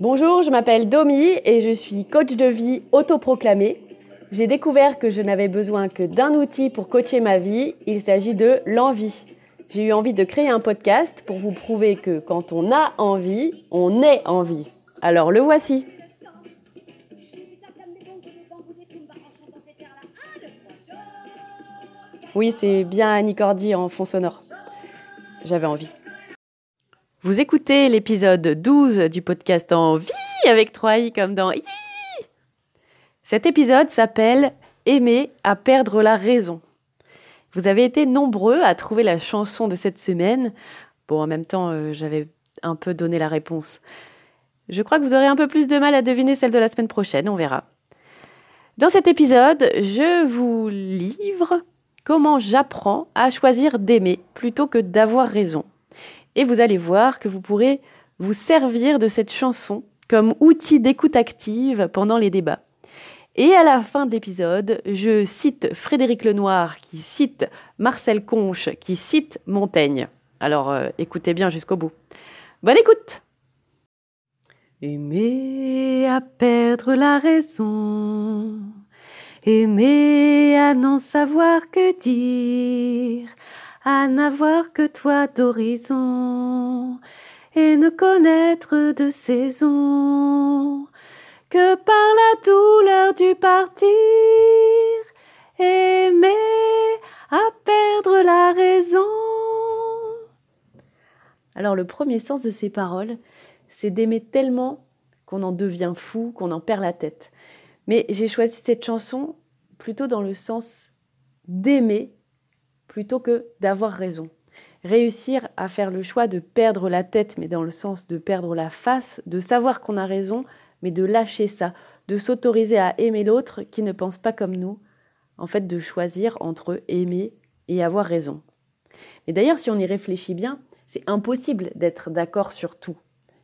Bonjour, je m'appelle Domi et je suis coach de vie autoproclamé. J'ai découvert que je n'avais besoin que d'un outil pour coacher ma vie, il s'agit de l'envie. J'ai eu envie de créer un podcast pour vous prouver que quand on a envie, on est envie. Alors le voici. Oui, c'est bien Annie Cordy en fond sonore. J'avais envie. Vous écoutez l'épisode 12 du podcast En vie avec 3 i comme dans i. Cet épisode s'appelle Aimer à perdre la raison. Vous avez été nombreux à trouver la chanson de cette semaine. Bon, en même temps, euh, j'avais un peu donné la réponse. Je crois que vous aurez un peu plus de mal à deviner celle de la semaine prochaine, on verra. Dans cet épisode, je vous livre comment j'apprends à choisir d'aimer plutôt que d'avoir raison. Et vous allez voir que vous pourrez vous servir de cette chanson comme outil d'écoute active pendant les débats. Et à la fin de l'épisode, je cite Frédéric Lenoir qui cite Marcel Conche qui cite Montaigne. Alors euh, écoutez bien jusqu'au bout. Bonne écoute Aimer à perdre la raison Aimer à n'en savoir que dire, à n'avoir que toi d'horizon, et ne connaître de saison que par la douleur du partir. Aimer à perdre la raison. Alors le premier sens de ces paroles, c'est d'aimer tellement qu'on en devient fou, qu'on en perd la tête. Mais j'ai choisi cette chanson plutôt dans le sens d'aimer plutôt que d'avoir raison. Réussir à faire le choix de perdre la tête, mais dans le sens de perdre la face, de savoir qu'on a raison, mais de lâcher ça, de s'autoriser à aimer l'autre qui ne pense pas comme nous, en fait de choisir entre aimer et avoir raison. Et d'ailleurs, si on y réfléchit bien, c'est impossible d'être d'accord sur tout.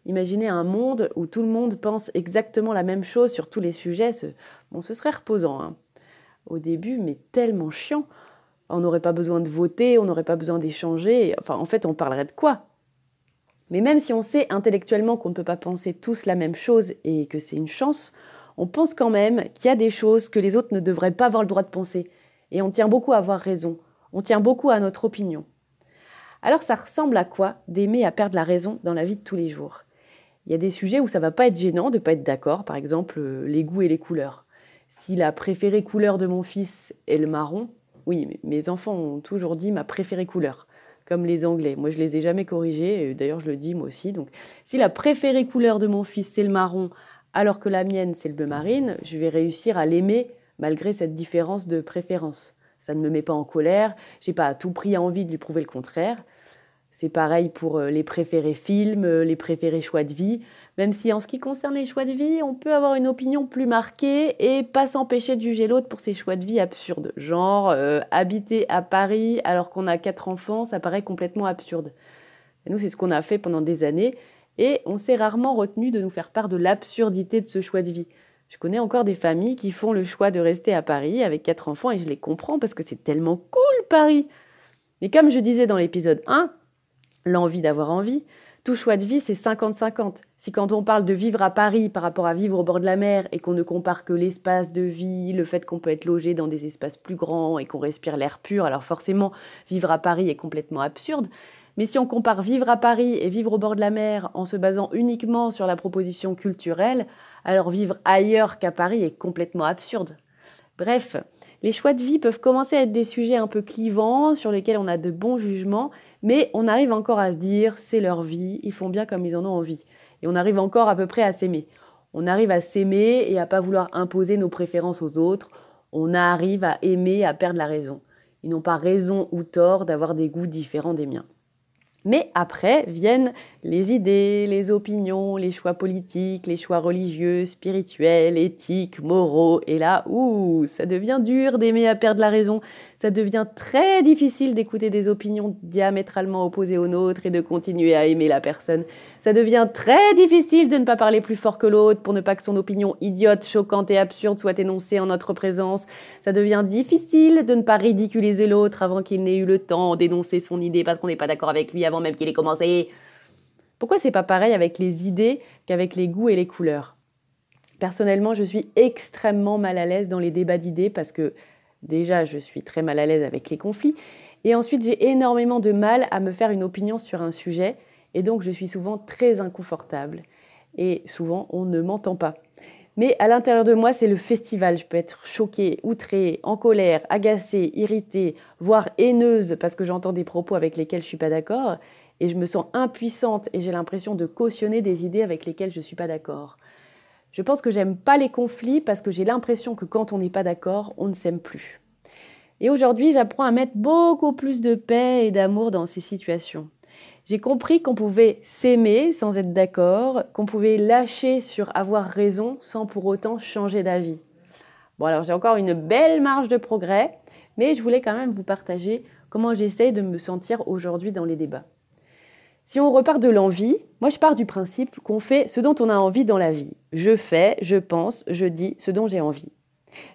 Imaginez un monde où tout le monde pense exactement la même chose sur tous les sujets. Ce, bon, ce serait reposant hein. au début, mais tellement chiant. On n'aurait pas besoin de voter, on n'aurait pas besoin d'échanger. Enfin, en fait, on parlerait de quoi? Mais même si on sait intellectuellement qu'on ne peut pas penser tous la même chose et que c'est une chance, on pense quand même qu'il y a des choses que les autres ne devraient pas avoir le droit de penser. Et on tient beaucoup à avoir raison. On tient beaucoup à notre opinion. Alors ça ressemble à quoi d'aimer à perdre la raison dans la vie de tous les jours? Il y a des sujets où ça va pas être gênant de pas être d'accord, par exemple euh, les goûts et les couleurs. Si la préférée couleur de mon fils est le marron, oui, mes enfants ont toujours dit ma préférée couleur, comme les Anglais. Moi, je les ai jamais corrigés, d'ailleurs, je le dis moi aussi. Donc, si la préférée couleur de mon fils c'est le marron, alors que la mienne c'est le bleu marine, je vais réussir à l'aimer malgré cette différence de préférence. Ça ne me met pas en colère, j'ai pas à tout prix envie de lui prouver le contraire. C'est pareil pour euh, les préférés films, euh, les préférés choix de vie. Même si en ce qui concerne les choix de vie, on peut avoir une opinion plus marquée et pas s'empêcher de juger l'autre pour ses choix de vie absurdes. Genre euh, habiter à Paris alors qu'on a quatre enfants, ça paraît complètement absurde. Nous, c'est ce qu'on a fait pendant des années et on s'est rarement retenu de nous faire part de l'absurdité de ce choix de vie. Je connais encore des familles qui font le choix de rester à Paris avec quatre enfants et je les comprends parce que c'est tellement cool Paris. Mais comme je disais dans l'épisode 1, l'envie d'avoir envie. Tout choix de vie, c'est 50-50. Si quand on parle de vivre à Paris par rapport à vivre au bord de la mer et qu'on ne compare que l'espace de vie, le fait qu'on peut être logé dans des espaces plus grands et qu'on respire l'air pur, alors forcément, vivre à Paris est complètement absurde. Mais si on compare vivre à Paris et vivre au bord de la mer en se basant uniquement sur la proposition culturelle, alors vivre ailleurs qu'à Paris est complètement absurde. Bref, les choix de vie peuvent commencer à être des sujets un peu clivants sur lesquels on a de bons jugements, mais on arrive encore à se dire c'est leur vie, ils font bien comme ils en ont envie. Et on arrive encore à peu près à s'aimer. On arrive à s'aimer et à pas vouloir imposer nos préférences aux autres. On arrive à aimer, à perdre la raison. Ils n'ont pas raison ou tort d'avoir des goûts différents des miens. Mais après viennent les idées, les opinions, les choix politiques, les choix religieux, spirituels, éthiques, moraux. Et là, ouh, ça devient dur d'aimer à perdre la raison. Ça devient très difficile d'écouter des opinions diamétralement opposées aux nôtres et de continuer à aimer la personne. Ça devient très difficile de ne pas parler plus fort que l'autre pour ne pas que son opinion idiote, choquante et absurde soit énoncée en notre présence. Ça devient difficile de ne pas ridiculiser l'autre avant qu'il n'ait eu le temps d'énoncer son idée parce qu'on n'est pas d'accord avec lui avant même qu'il ait commencé. Pourquoi c'est pas pareil avec les idées qu'avec les goûts et les couleurs? Personnellement, je suis extrêmement mal à l'aise dans les débats d'idées parce que déjà, je suis très mal à l'aise avec les conflits. Et ensuite, j'ai énormément de mal à me faire une opinion sur un sujet. Et donc, je suis souvent très inconfortable. Et souvent, on ne m'entend pas. Mais à l'intérieur de moi, c'est le festival. Je peux être choquée, outrée, en colère, agacée, irritée, voire haineuse parce que j'entends des propos avec lesquels je ne suis pas d'accord. Et je me sens impuissante et j'ai l'impression de cautionner des idées avec lesquelles je ne suis pas d'accord. Je pense que j'aime pas les conflits parce que j'ai l'impression que quand on n'est pas d'accord, on ne s'aime plus. Et aujourd'hui, j'apprends à mettre beaucoup plus de paix et d'amour dans ces situations. J'ai compris qu'on pouvait s'aimer sans être d'accord, qu'on pouvait lâcher sur avoir raison sans pour autant changer d'avis. Bon, alors j'ai encore une belle marge de progrès, mais je voulais quand même vous partager comment j'essaye de me sentir aujourd'hui dans les débats. Si on repart de l'envie, moi je pars du principe qu'on fait ce dont on a envie dans la vie. Je fais, je pense, je dis ce dont j'ai envie.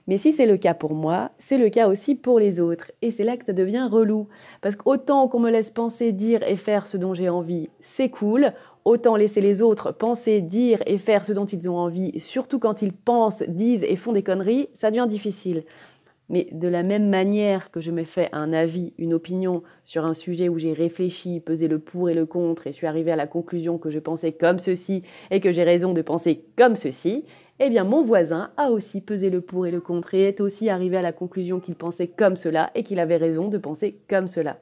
Mais si c'est le cas pour moi, c'est le cas aussi pour les autres. Et c'est là que ça devient relou. Parce qu'autant qu'on me laisse penser, dire et faire ce dont j'ai envie, c'est cool. Autant laisser les autres penser, dire et faire ce dont ils ont envie, surtout quand ils pensent, disent et font des conneries, ça devient difficile. Mais de la même manière que je me fais un avis, une opinion sur un sujet où j'ai réfléchi, pesé le pour et le contre et suis arrivé à la conclusion que je pensais comme ceci et que j'ai raison de penser comme ceci, eh bien mon voisin a aussi pesé le pour et le contre et est aussi arrivé à la conclusion qu'il pensait comme cela et qu'il avait raison de penser comme cela.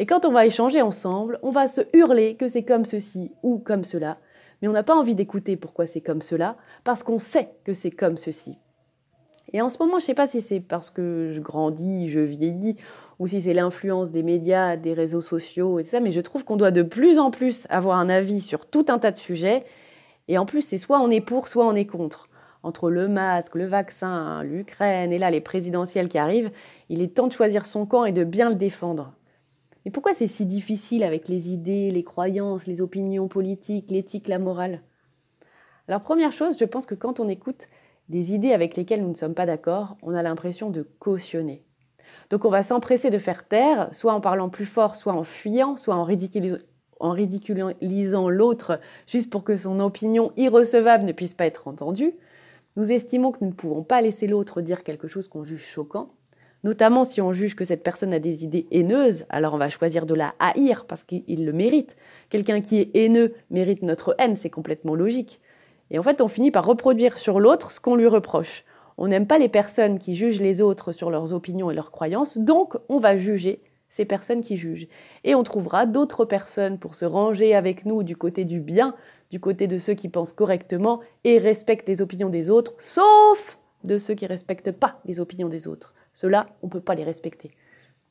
Et quand on va échanger ensemble, on va se hurler que c'est comme ceci ou comme cela, mais on n'a pas envie d'écouter pourquoi c'est comme cela, parce qu'on sait que c'est comme ceci. Et en ce moment, je ne sais pas si c'est parce que je grandis, je vieillis, ou si c'est l'influence des médias, des réseaux sociaux et ça, mais je trouve qu'on doit de plus en plus avoir un avis sur tout un tas de sujets. Et en plus, c'est soit on est pour, soit on est contre. Entre le masque, le vaccin, l'Ukraine et là les présidentielles qui arrivent, il est temps de choisir son camp et de bien le défendre. Mais pourquoi c'est si difficile avec les idées, les croyances, les opinions politiques, l'éthique, la morale? Alors première chose, je pense que quand on écoute des idées avec lesquelles nous ne sommes pas d'accord, on a l'impression de cautionner. Donc on va s'empresser de faire taire, soit en parlant plus fort, soit en fuyant, soit en, ridiculisant l'autre juste pour que son opinion irrecevable ne puisse pas être entendue. Nous estimons que nous ne pouvons pas laisser l'autre dire quelque chose qu'on juge choquant, notamment si on juge que cette personne a des idées haineuses, alors on va choisir de la haïr parce qu'il le mérite. Quelqu'un qui est haineux mérite notre haine, c'est complètement logique. Et en fait, on finit par reproduire sur l'autre ce qu'on lui reproche. On n'aime pas les personnes qui jugent les autres sur leurs opinions et leurs croyances, donc on va juger ces personnes qui jugent. Et on trouvera d'autres personnes pour se ranger avec nous du côté du bien, du côté de ceux qui pensent correctement et respectent les opinions des autres, sauf de ceux qui ne respectent pas les opinions des autres. Ceux-là, on ne peut pas les respecter.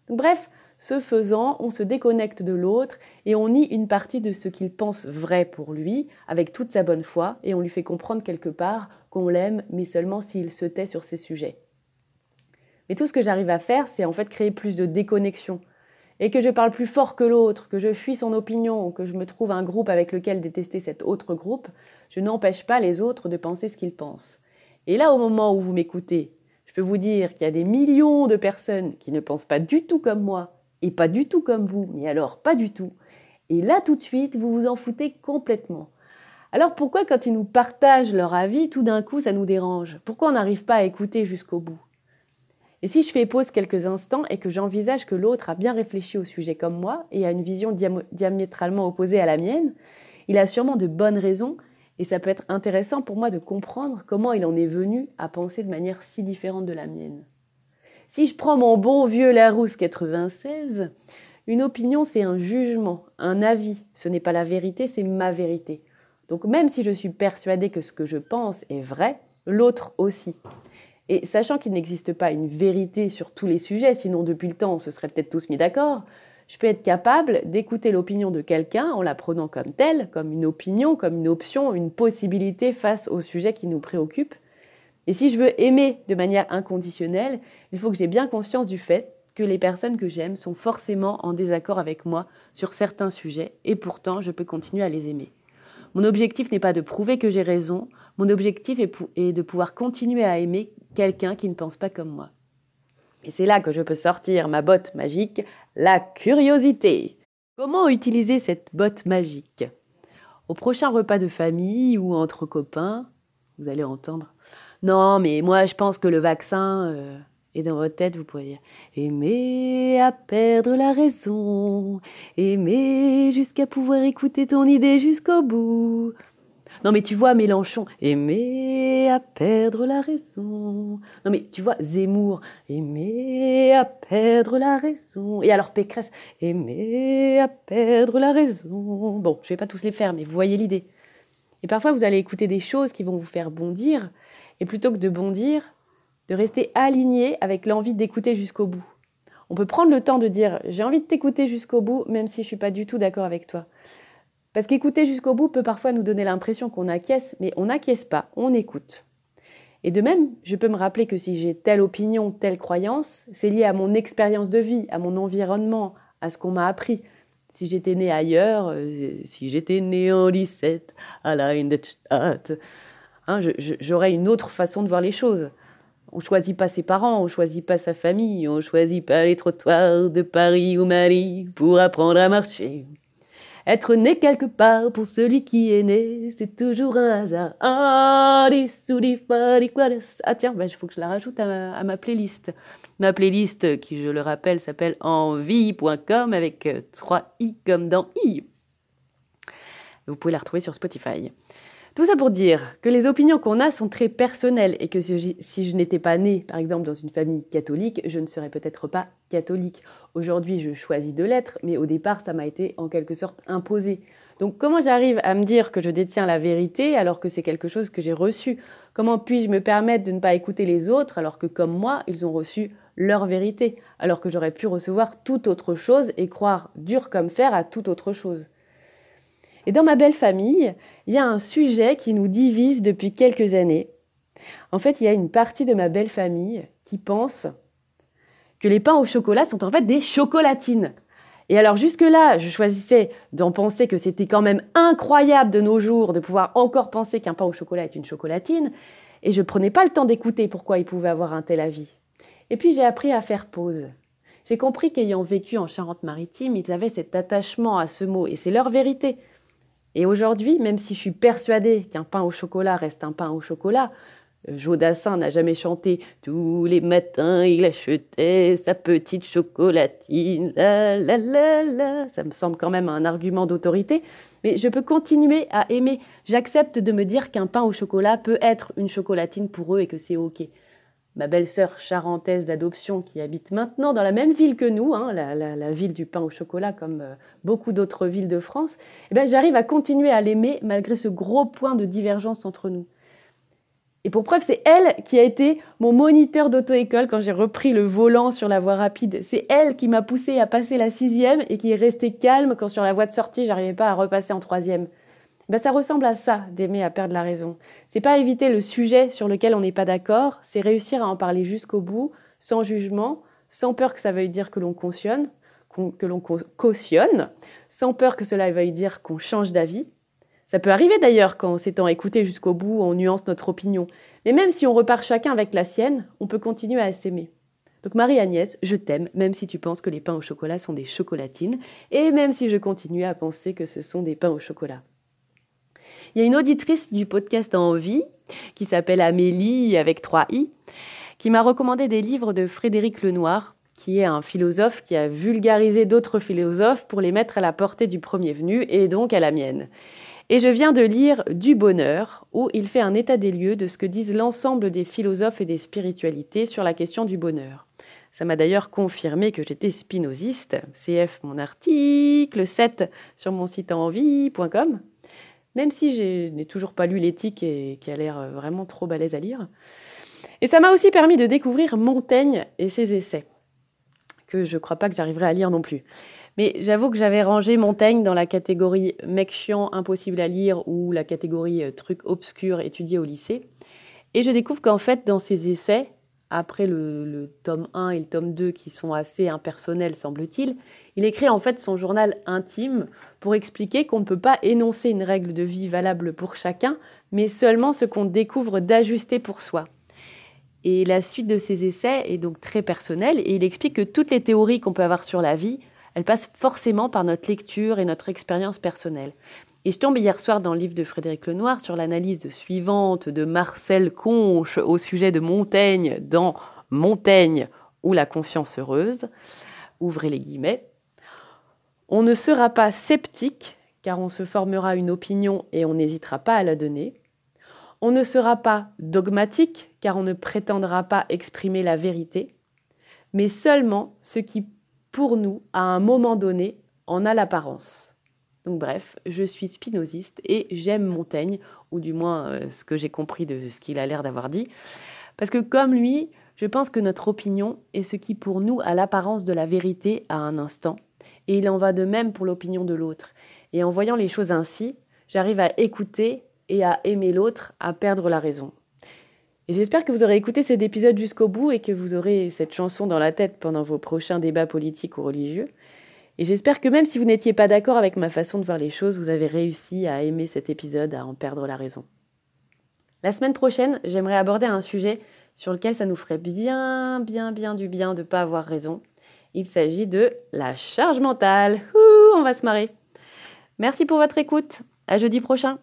bref, ce faisant, on se déconnecte de l'autre et on nie une partie de ce qu'il pense vrai pour lui, avec toute sa bonne foi, et on lui fait comprendre quelque part qu'on l'aime, mais seulement s'il se tait sur ces sujets. Mais tout ce que j'arrive à faire, c'est en fait créer plus de déconnexion. Et que je parle plus fort que l'autre, que je fuis son opinion, que je me trouve un groupe avec lequel détester cet autre groupe, je n'empêche pas les autres de penser ce qu'ils pensent. Et là, au moment où vous m'écoutez, je peux vous dire qu'il y a des millions de personnes qui ne pensent pas du tout comme moi et pas du tout comme vous, mais alors pas du tout. Et là tout de suite, vous vous en foutez complètement. Alors pourquoi quand ils nous partagent leur avis, tout d'un coup ça nous dérange? Pourquoi on n'arrive pas à écouter jusqu'au bout? Et si je fais pause quelques instants et que j'envisage que l'autre a bien réfléchi au sujet comme moi et a une vision diamétralement opposée à la mienne, il a sûrement de bonnes raisons et ça peut être intéressant pour moi de comprendre comment il en est venu à penser de manière si différente de la mienne. Si je prends mon bon vieux Larousse 96, une opinion, c'est un jugement, un avis. Ce n'est pas la vérité, c'est ma vérité. Donc même si je suis persuadée que ce que je pense est vrai, l'autre aussi. Et sachant qu'il n'existe pas une vérité sur tous les sujets, sinon depuis le temps on se serait peut-être tous mis d'accord, je peux être capable d'écouter l'opinion de quelqu'un en la prenant comme telle, comme une opinion, comme une option, une possibilité face au sujet qui nous préoccupe, et si je veux aimer de manière inconditionnelle, il faut que j'ai bien conscience du fait que les personnes que j'aime sont forcément en désaccord avec moi sur certains sujets, et pourtant je peux continuer à les aimer. Mon objectif n'est pas de prouver que j'ai raison, mon objectif est, de pouvoir continuer à aimer quelqu'un qui ne pense pas comme moi. Et c'est là que je peux sortir ma botte magique, la curiosité. Comment utiliser cette botte magique? Au prochain repas de famille ou entre copains, vous allez entendre Non, mais moi je pense que le vaccin. Euh, et dans votre tête, vous pourriez dire Aimer à perdre la raison, aimer jusqu'à pouvoir écouter ton idée jusqu'au bout. Non, mais tu vois, Mélenchon, aimer à perdre la raison. Non, mais tu vois, Zemmour, aimer à perdre la raison. Et alors Pécresse, aimer à perdre la raison. Bon, je vais pas tous les faire, mais vous voyez l'idée. Et parfois, vous allez écouter des choses qui vont vous faire bondir, et plutôt que de bondir, de rester aligné avec l'envie d'écouter jusqu'au bout. On peut prendre le temps de dire j'ai envie de t'écouter jusqu'au bout, même si je suis pas du tout d'accord avec toi. Parce qu'écouter jusqu'au bout peut parfois nous donner l'impression qu'on acquiesce, mais on n'acquiesce pas, on écoute. Et de même, je peux me rappeler que si j'ai telle opinion, telle croyance, c'est lié à mon expérience de vie, à mon environnement, à ce qu'on m'a appris. Si j'étais né ailleurs, euh, si j'étais né en 17, à la hein, j'aurais une autre façon de voir les choses. On choisit pas ses parents, on choisit pas sa famille, on choisit pas les trottoirs de Paris ou Mali pour apprendre à marcher. Être né quelque part pour celui qui est né, c'est toujours un hasard. Ah, ah tiens, il faut que je la rajoute à ma, playlist. Ma playlist, qui je le rappelle, s'appelle envie.com avec 3 euh, i comme dans i. Vous pouvez la retrouver sur Spotify. Tout ça pour dire que les opinions qu'on a sont très personnelles et que si je n'étais pas née, par exemple, dans une famille catholique, je ne serais peut-être pas catholique. Aujourd'hui, je choisis de l'être, mais au départ, ça m'a été en quelque sorte imposé. Donc comment j'arrive à me dire que je détiens la vérité alors que c'est quelque chose que j'ai reçu? Comment puis-je me permettre de ne pas écouter les autres alors que comme moi, ils ont reçu leur vérité, alors que j'aurais pu recevoir toute autre chose et croire dur comme fer à toute autre chose et dans ma belle famille, il y a un sujet qui nous divise depuis quelques années. En fait, il y a une partie de ma belle famille qui pense que les pains au chocolat sont en fait des chocolatines. Et alors jusque-là, je choisissais d'en penser que c'était quand même incroyable de nos jours de pouvoir encore penser qu'un pain au chocolat est une chocolatine, et je prenais pas le temps d'écouter pourquoi ils pouvaient avoir un tel avis. Et puis j'ai appris à faire pause. J'ai compris qu'ayant vécu en Charente-Maritime, ils avaient cet attachement à ce mot, et c'est leur vérité. Et aujourd'hui, même si je suis persuadée qu'un pain au chocolat reste un pain au chocolat, euh, Jodassin n'a jamais chanté tous les matins, il achetait sa petite chocolatine, la la la la. Ça me semble quand même un argument d'autorité, mais je peux continuer à aimer. J'accepte de me dire qu'un pain au chocolat peut être une chocolatine pour eux et que c'est ok ma belle-sœur charentaise d'adoption qui habite maintenant dans la même ville que nous, hein, la, ville du pain au chocolat comme euh, beaucoup d'autres villes de France, eh ben, j'arrive à continuer à l'aimer malgré ce gros point de divergence entre nous. Et pour preuve, c'est elle qui a été mon moniteur d'auto-école quand j'ai repris le volant sur la voie rapide. C'est elle qui m'a poussé à passer la sixième et qui est restée calme quand sur la voie de sortie, j'arrivais pas à repasser en troisième. Ben, ça ressemble à ça d'aimer à perdre la raison. C'est pas éviter le sujet sur lequel on n'est pas d'accord, c'est réussir à en parler jusqu'au bout, sans jugement, sans peur que ça veuille dire que l'on cautionne, que l'on cautionne, sans peur que cela veuille dire qu'on change d'avis. Ça peut arriver d'ailleurs quand, s'étant écouté jusqu'au bout, on nuance notre opinion. Mais même si on repart chacun avec la sienne, on peut continuer à s'aimer. Donc Marie-Agnès, je t'aime, même si tu penses que les pains au chocolat sont des chocolatines, et même si je continue à penser que ce sont des pains au chocolat. Il y a une auditrice du podcast Envie, qui s'appelle Amélie avec 3 i, qui m'a recommandé des livres de Frédéric Lenoir, qui est un philosophe qui a vulgarisé d'autres philosophes pour les mettre à la portée du premier venu et donc à la mienne. Et je viens de lire Du bonheur, où il fait un état des lieux de ce que disent l'ensemble des philosophes et des spiritualités sur la question du bonheur. Ça m'a d'ailleurs confirmé que j'étais spinoziste. CF mon article 7 sur mon site envie.com même si je n'ai toujours pas lu l'éthique et qui a l'air euh, vraiment trop balèze à lire. Et ça m'a aussi permis de découvrir Montaigne et ses essais, que je ne crois pas que j'arriverai à lire non plus. Mais j'avoue que j'avais rangé Montaigne dans la catégorie mec chiant, impossible à lire ou la catégorie euh, truc obscur étudié au lycée. Et je découvre qu'en fait, dans ses essais, après le, le, tome 1 et le tome 2 qui sont assez impersonnels, semble-t-il, il écrit en fait son journal intime pour expliquer qu'on ne peut pas énoncer une règle de vie valable pour chacun, mais seulement ce qu'on découvre d'ajuster pour soi. Et la suite de ses essais est donc très personnelle et il explique que toutes les théories qu'on peut avoir sur la vie, elles passent forcément par notre lecture et notre expérience personnelle. Et je tombe hier soir dans le livre de Frédéric Lenoir sur l'analyse suivante de Marcel Conche au sujet de Montaigne dans Montaigne ou la conscience heureuse. Ouvrez les guillemets. On ne sera pas sceptique car on se formera une opinion et on n'hésitera pas à la donner. On ne sera pas dogmatique car on ne prétendra pas exprimer la vérité, mais seulement ce qui, pour nous, à un moment donné, en a l'apparence. Donc bref, je suis spinoziste et j'aime Montaigne, ou du moins euh, ce que j'ai compris de ce qu'il a l'air d'avoir dit. Parce que comme lui, je pense que notre opinion est ce qui pour nous a l'apparence de la vérité à un instant. Et il en va de même pour l'opinion de l'autre. Et en voyant les choses ainsi, j'arrive à écouter et à aimer l'autre, à perdre la raison. Et j'espère que vous aurez écouté cet épisode jusqu'au bout et que vous aurez cette chanson dans la tête pendant vos prochains débats politiques ou religieux. Et j'espère que même si vous n'étiez pas d'accord avec ma façon de voir les choses, vous avez réussi à aimer cet épisode, à en perdre la raison. La semaine prochaine, j'aimerais aborder un sujet sur lequel ça nous ferait bien, bien, bien du bien de ne pas avoir raison. Il s'agit de la charge mentale. Ouh, on va se marrer. Merci pour votre écoute. À jeudi prochain.